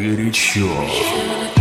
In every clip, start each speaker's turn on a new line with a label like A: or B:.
A: Горячо.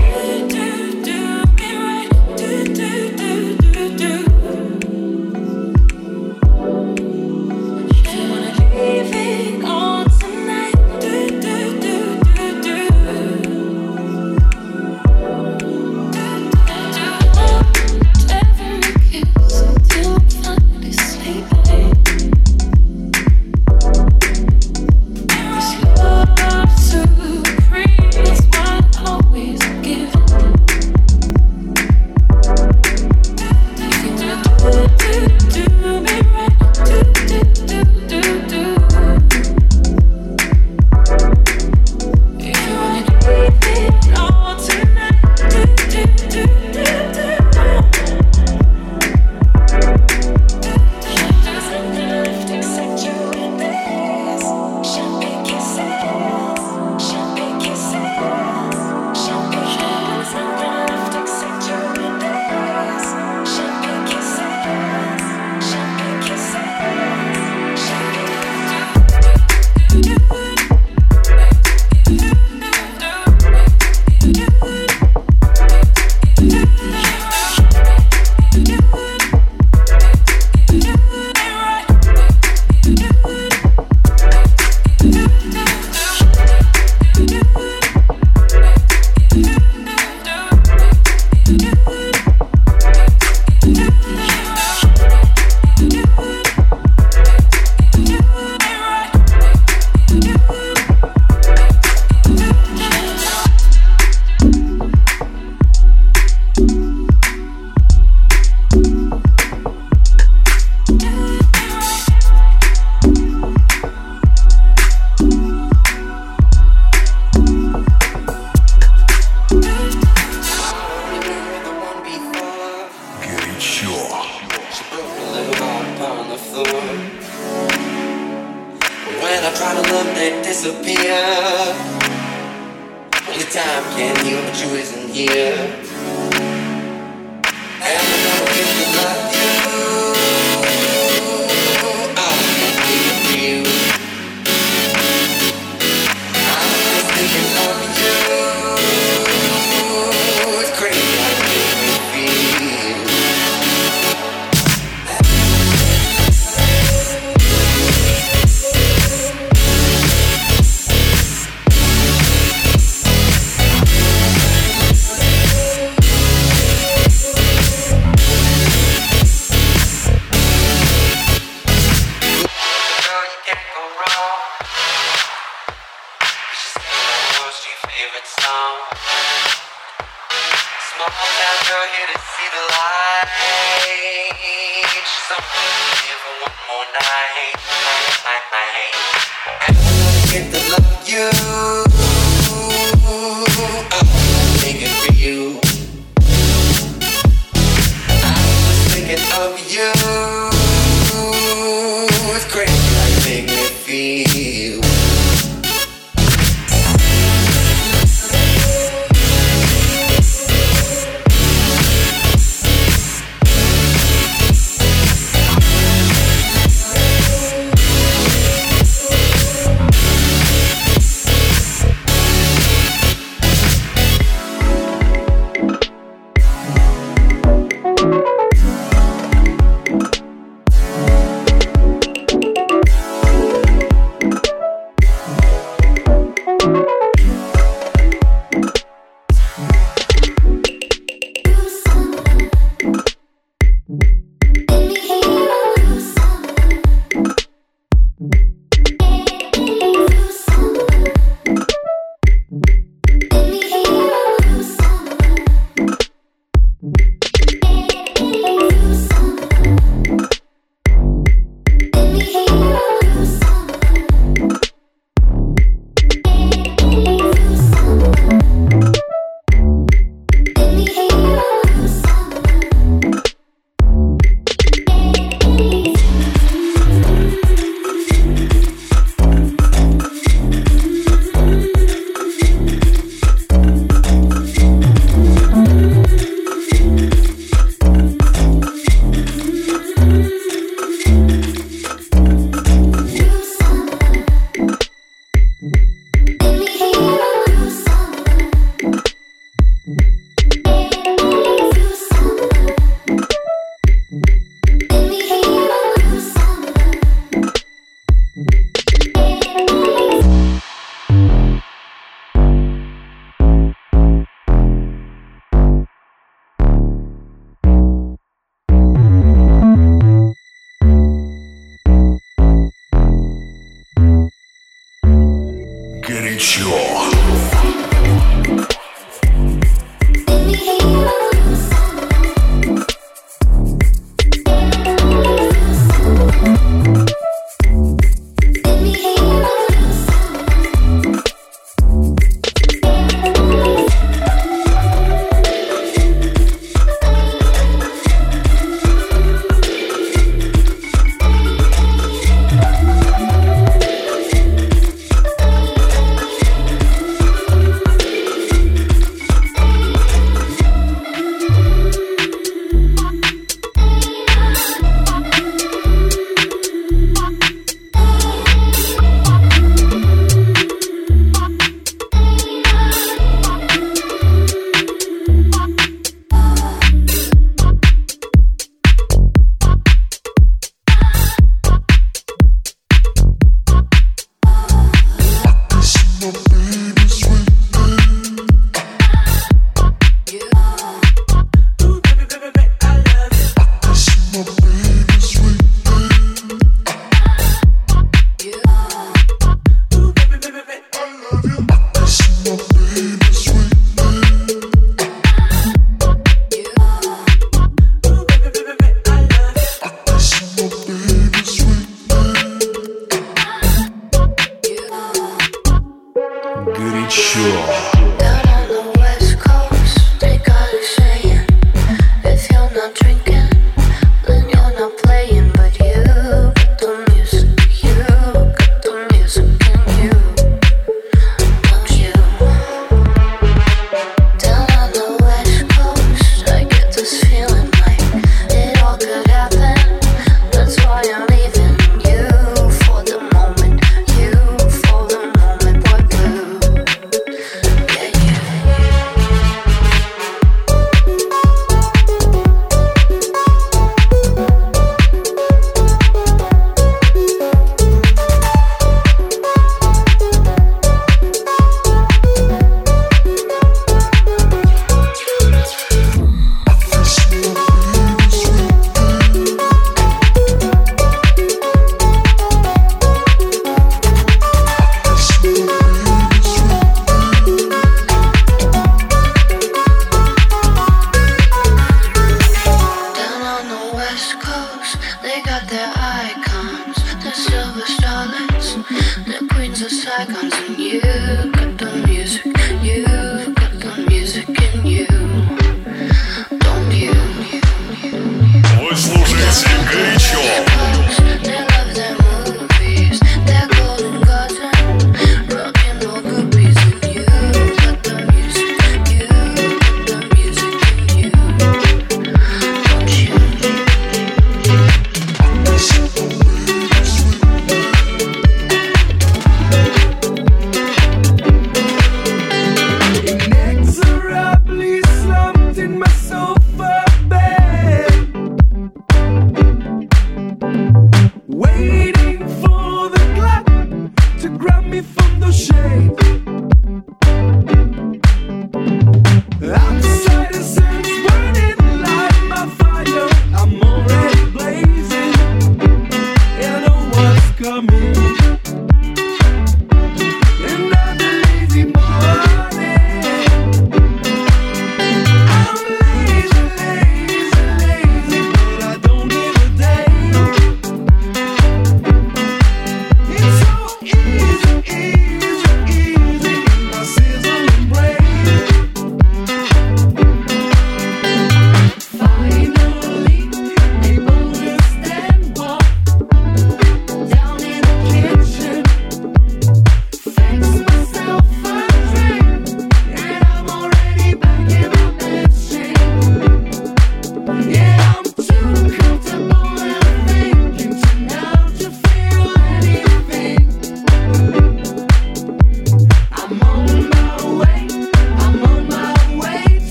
B: give her one more night.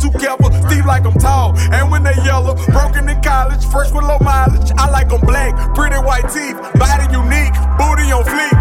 C: too careful, Steve like I'm tall. And when they yellow, broken in college, fresh with low mileage. I like them black, pretty white teeth, body unique, booty on fleek.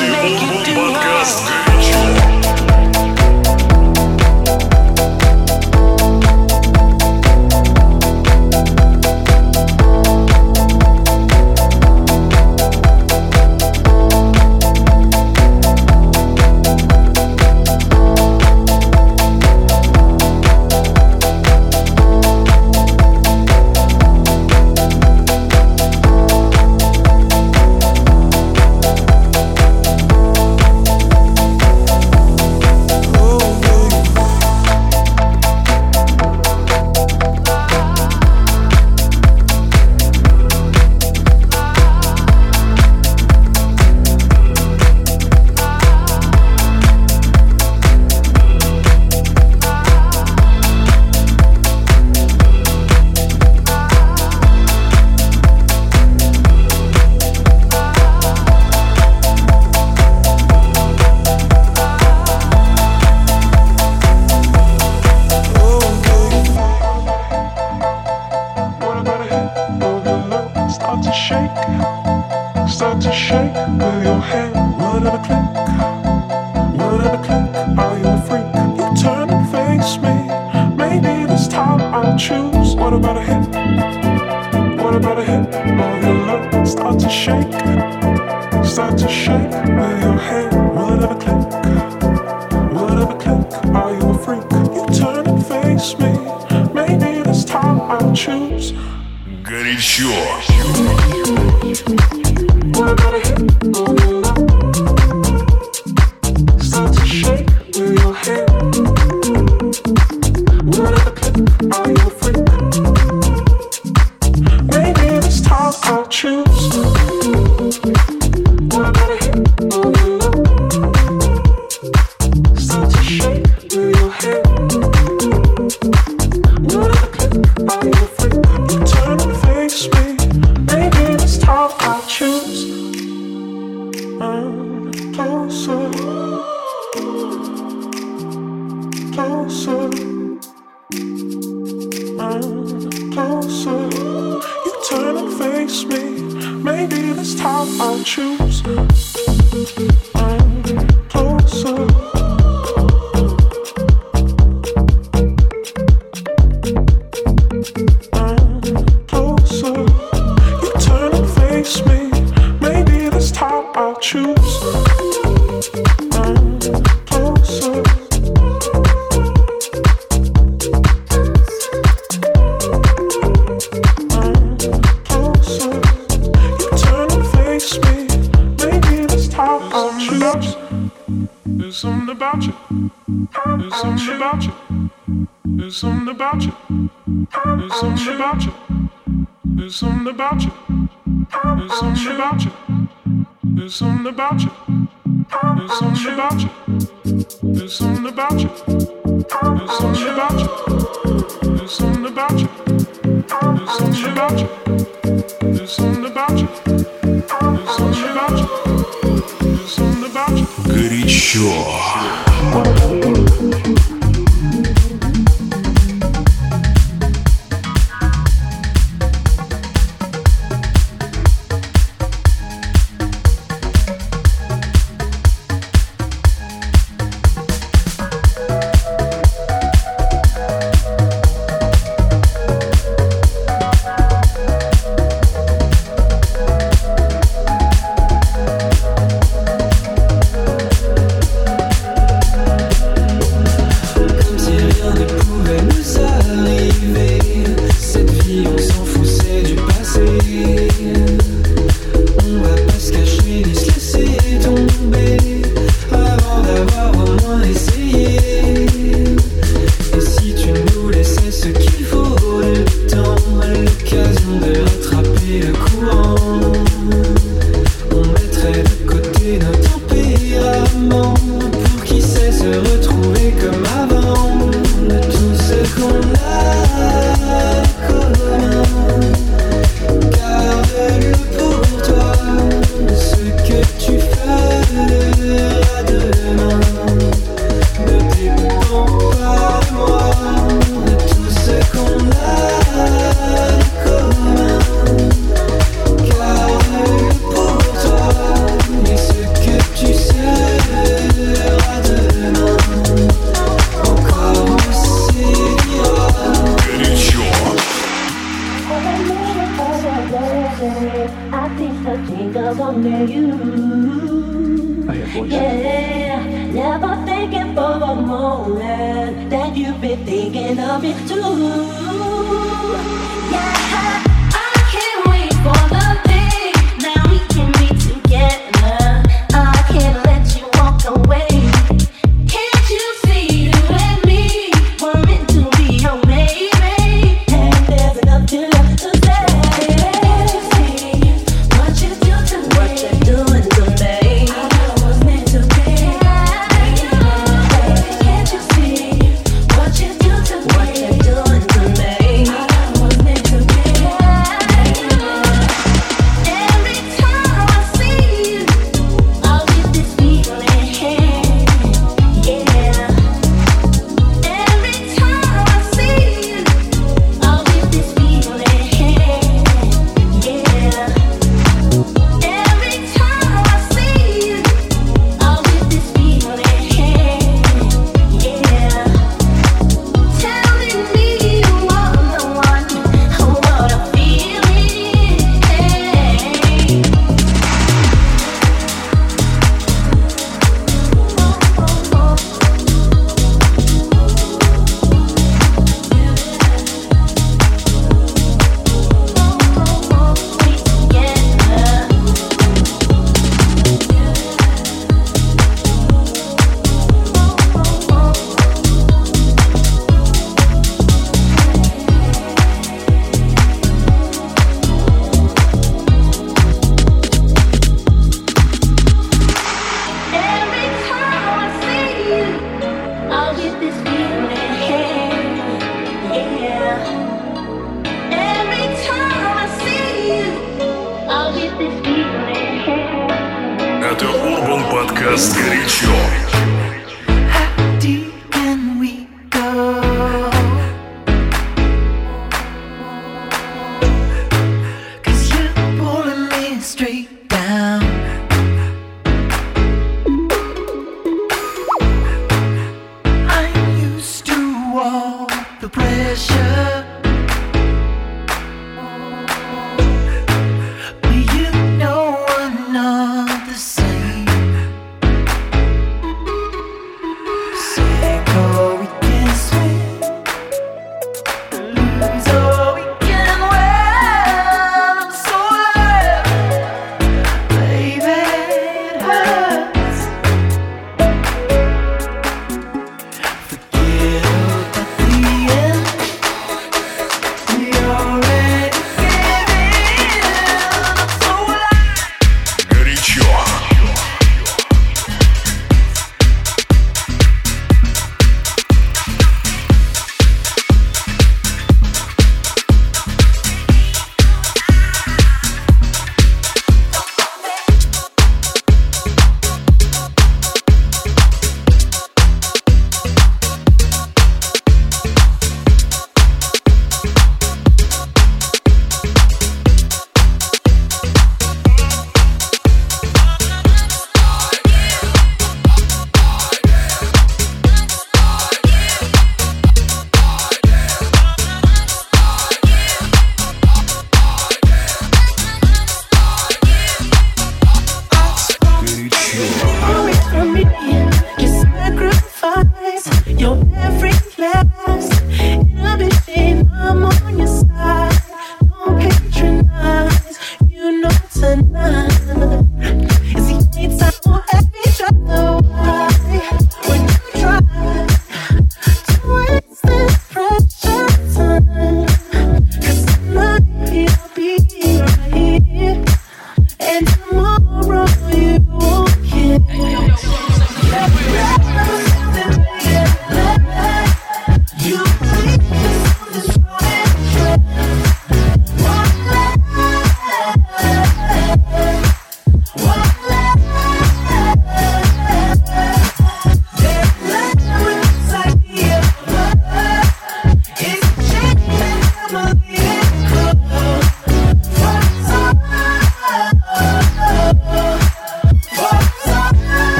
D: to
A: Горячо.
E: Горячо.
A: Горячо.
F: thinking of it too. Yeah.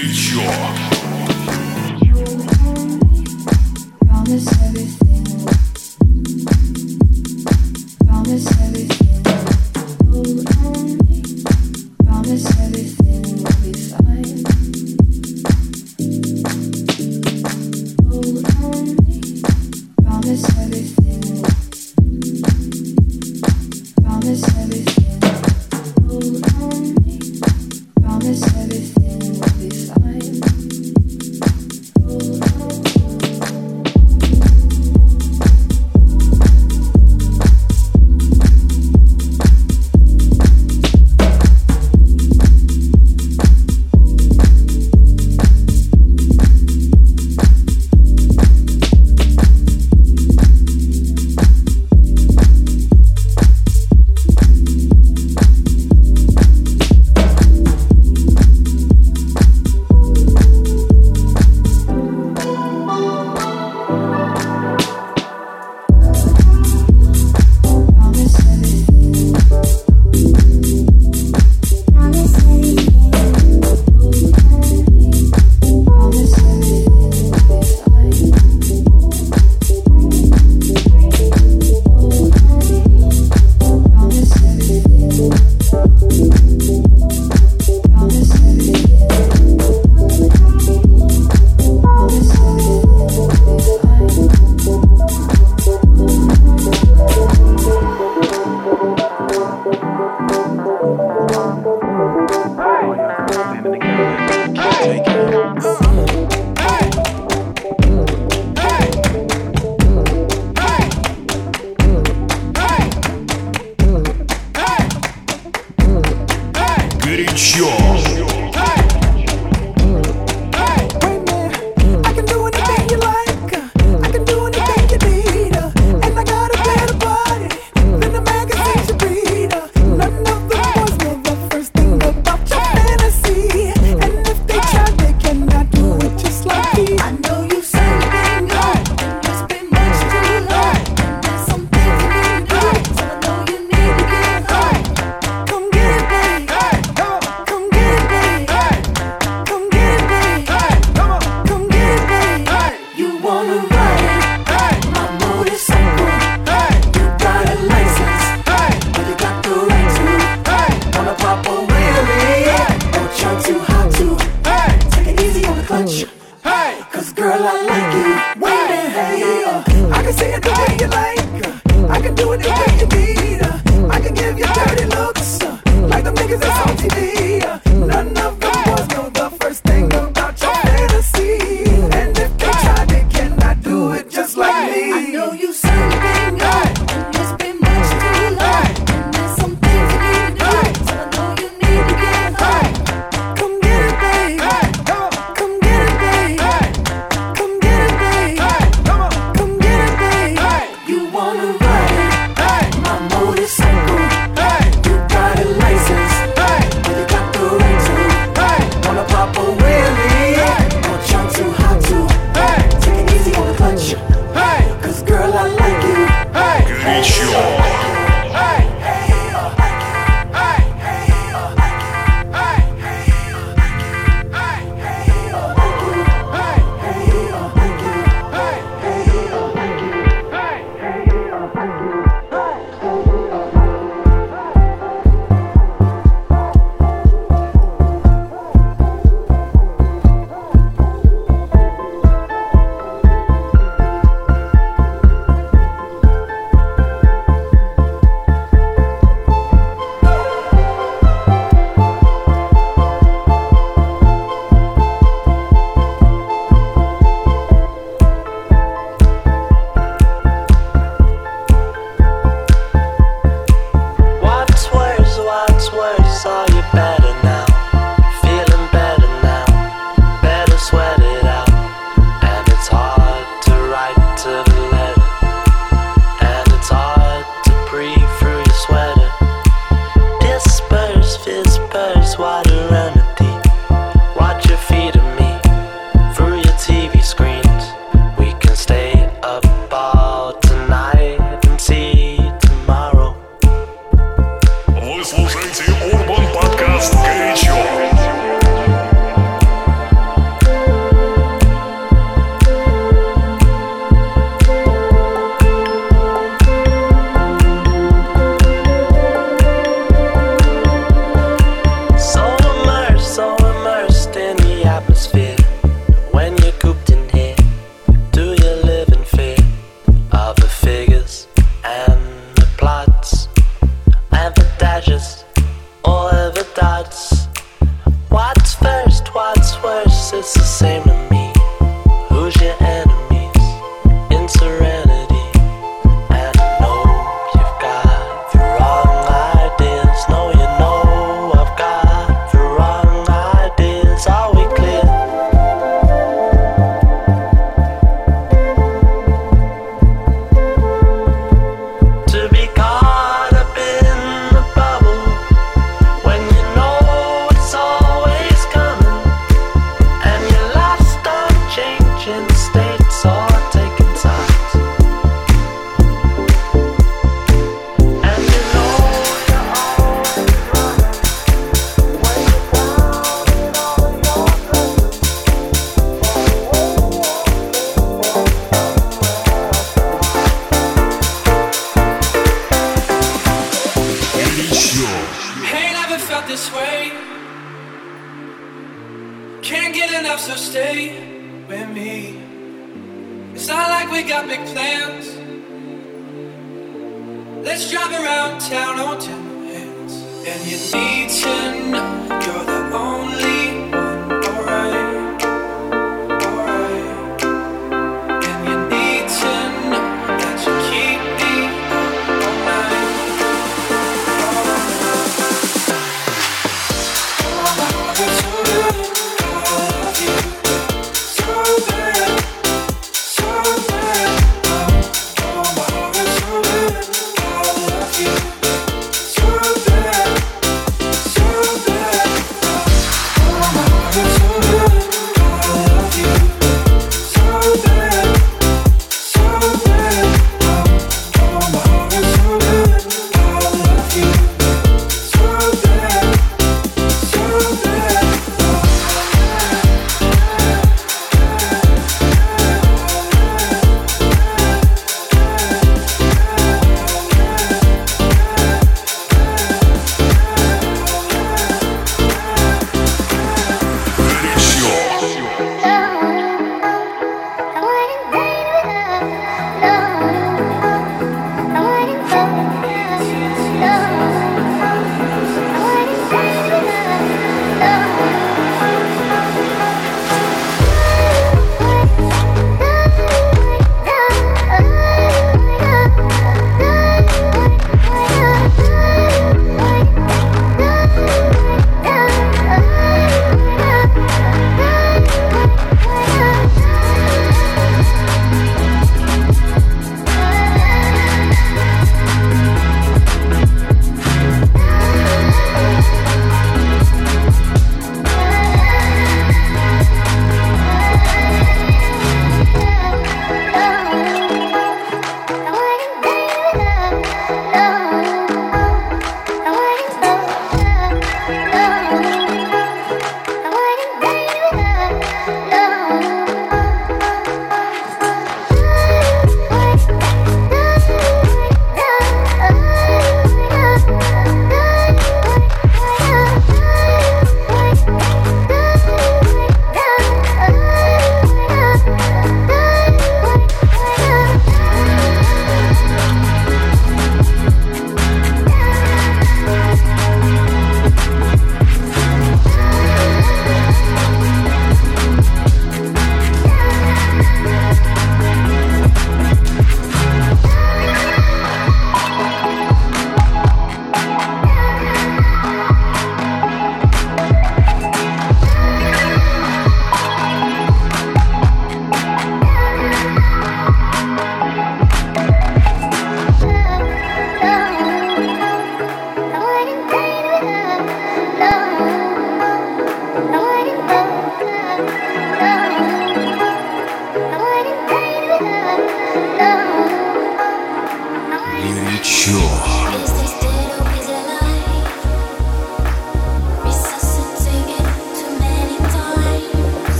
A: горячо.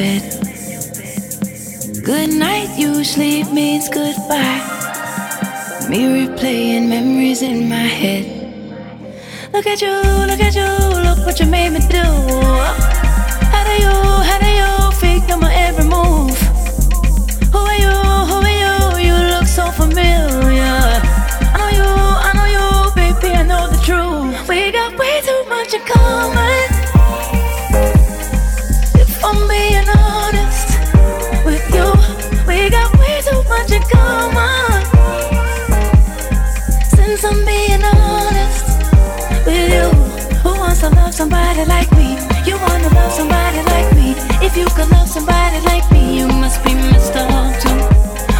G: bed. Good night, you sleep means goodbye. Me replaying memories in my head. Look at you, look at you, look what you made me do. How do you, how do you figure my every move? Who are you, who are you? You look so familiar. I know you, I know you, baby, I know the truth. We got way too much in common. somebody like me. You wanna love somebody like me. If you could love somebody like me, you must be Mr. Too.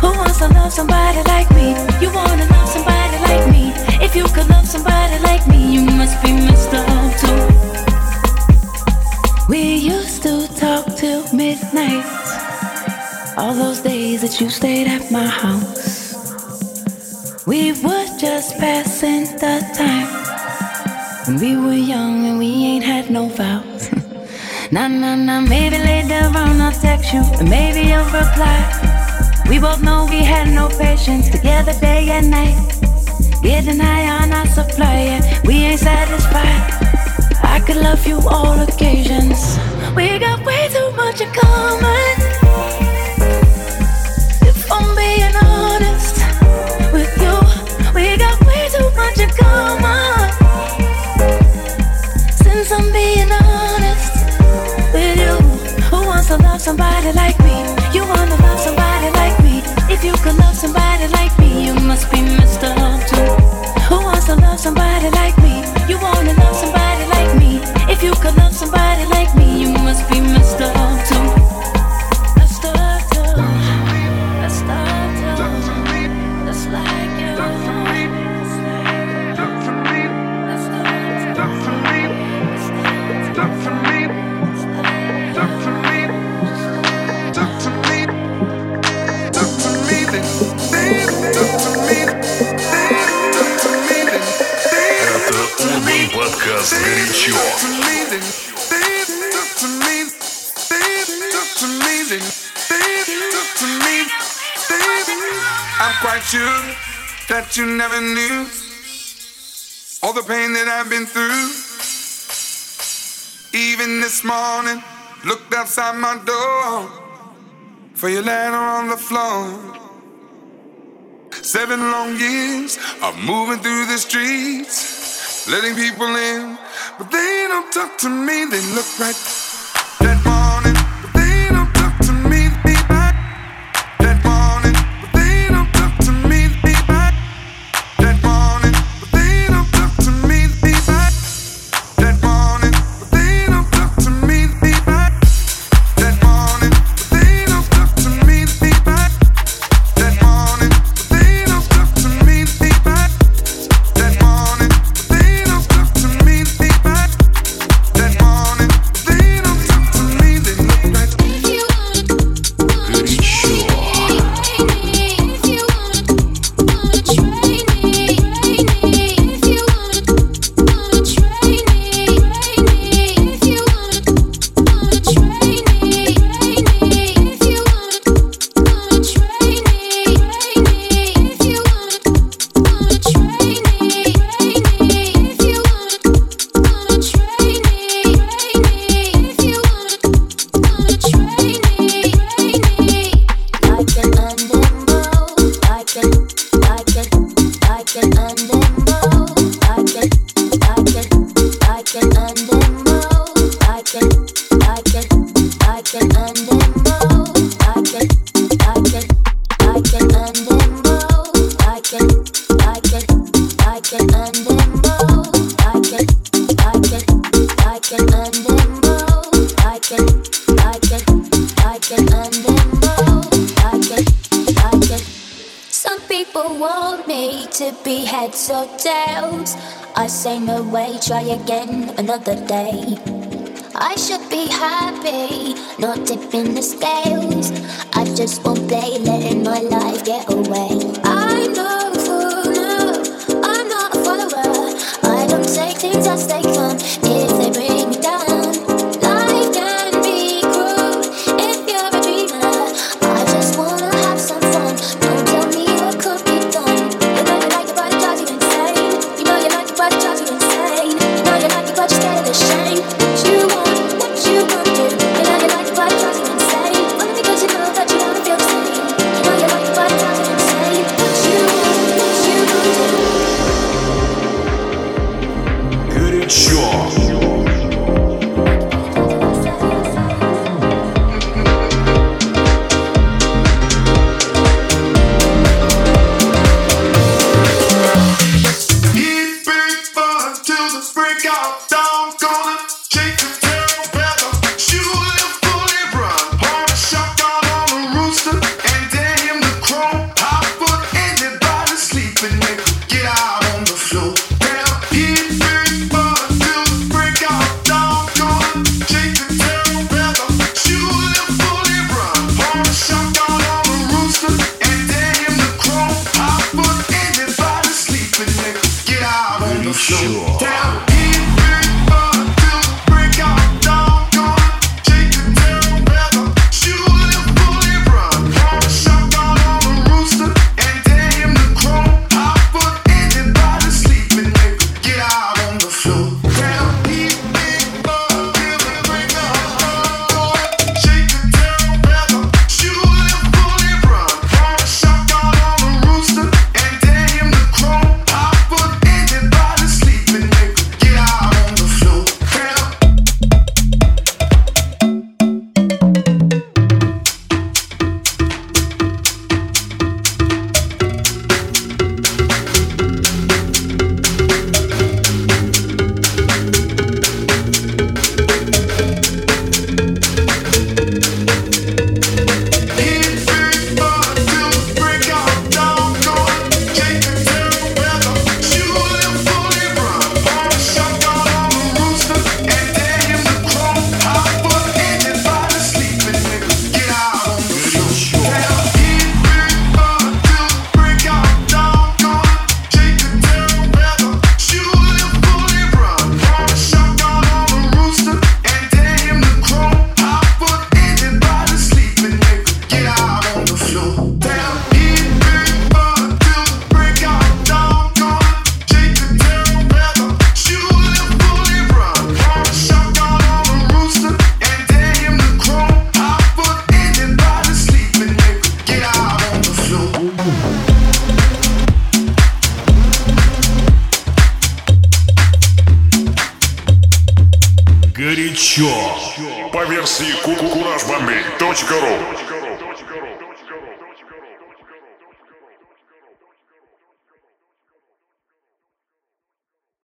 G: Who wants to love somebody like me? You wanna love somebody like me. If you could love somebody like me, you must be Mr. Too. We used to talk till midnight. All those days that you stayed at my house. We were just passing the time when we were young and we ain't had no vows. nah, nah, nah, maybe later on I'll text you, and maybe you'll reply. We both know we had no patience together day and night. Getting high on our supply, yeah, we ain't satisfied. I could love you all occasions. We got way too much in common. If I'm being honest with you, we got way too much in common. love somebody like me. You wanna love somebody like me. If you could love somebody like me, you must be messed up too. Who wants to love somebody like me? You wanna
C: right shoe that you never knew. All the pain that I've been through. Even this morning, looked outside my door for your letter on the floor. Seven long years of moving through the streets, letting people in, but they don't talk to me. They look right
H: not tipping the scales. I just won't play, letting my life get away. I know, no, I'm not a follower. I don't take things as they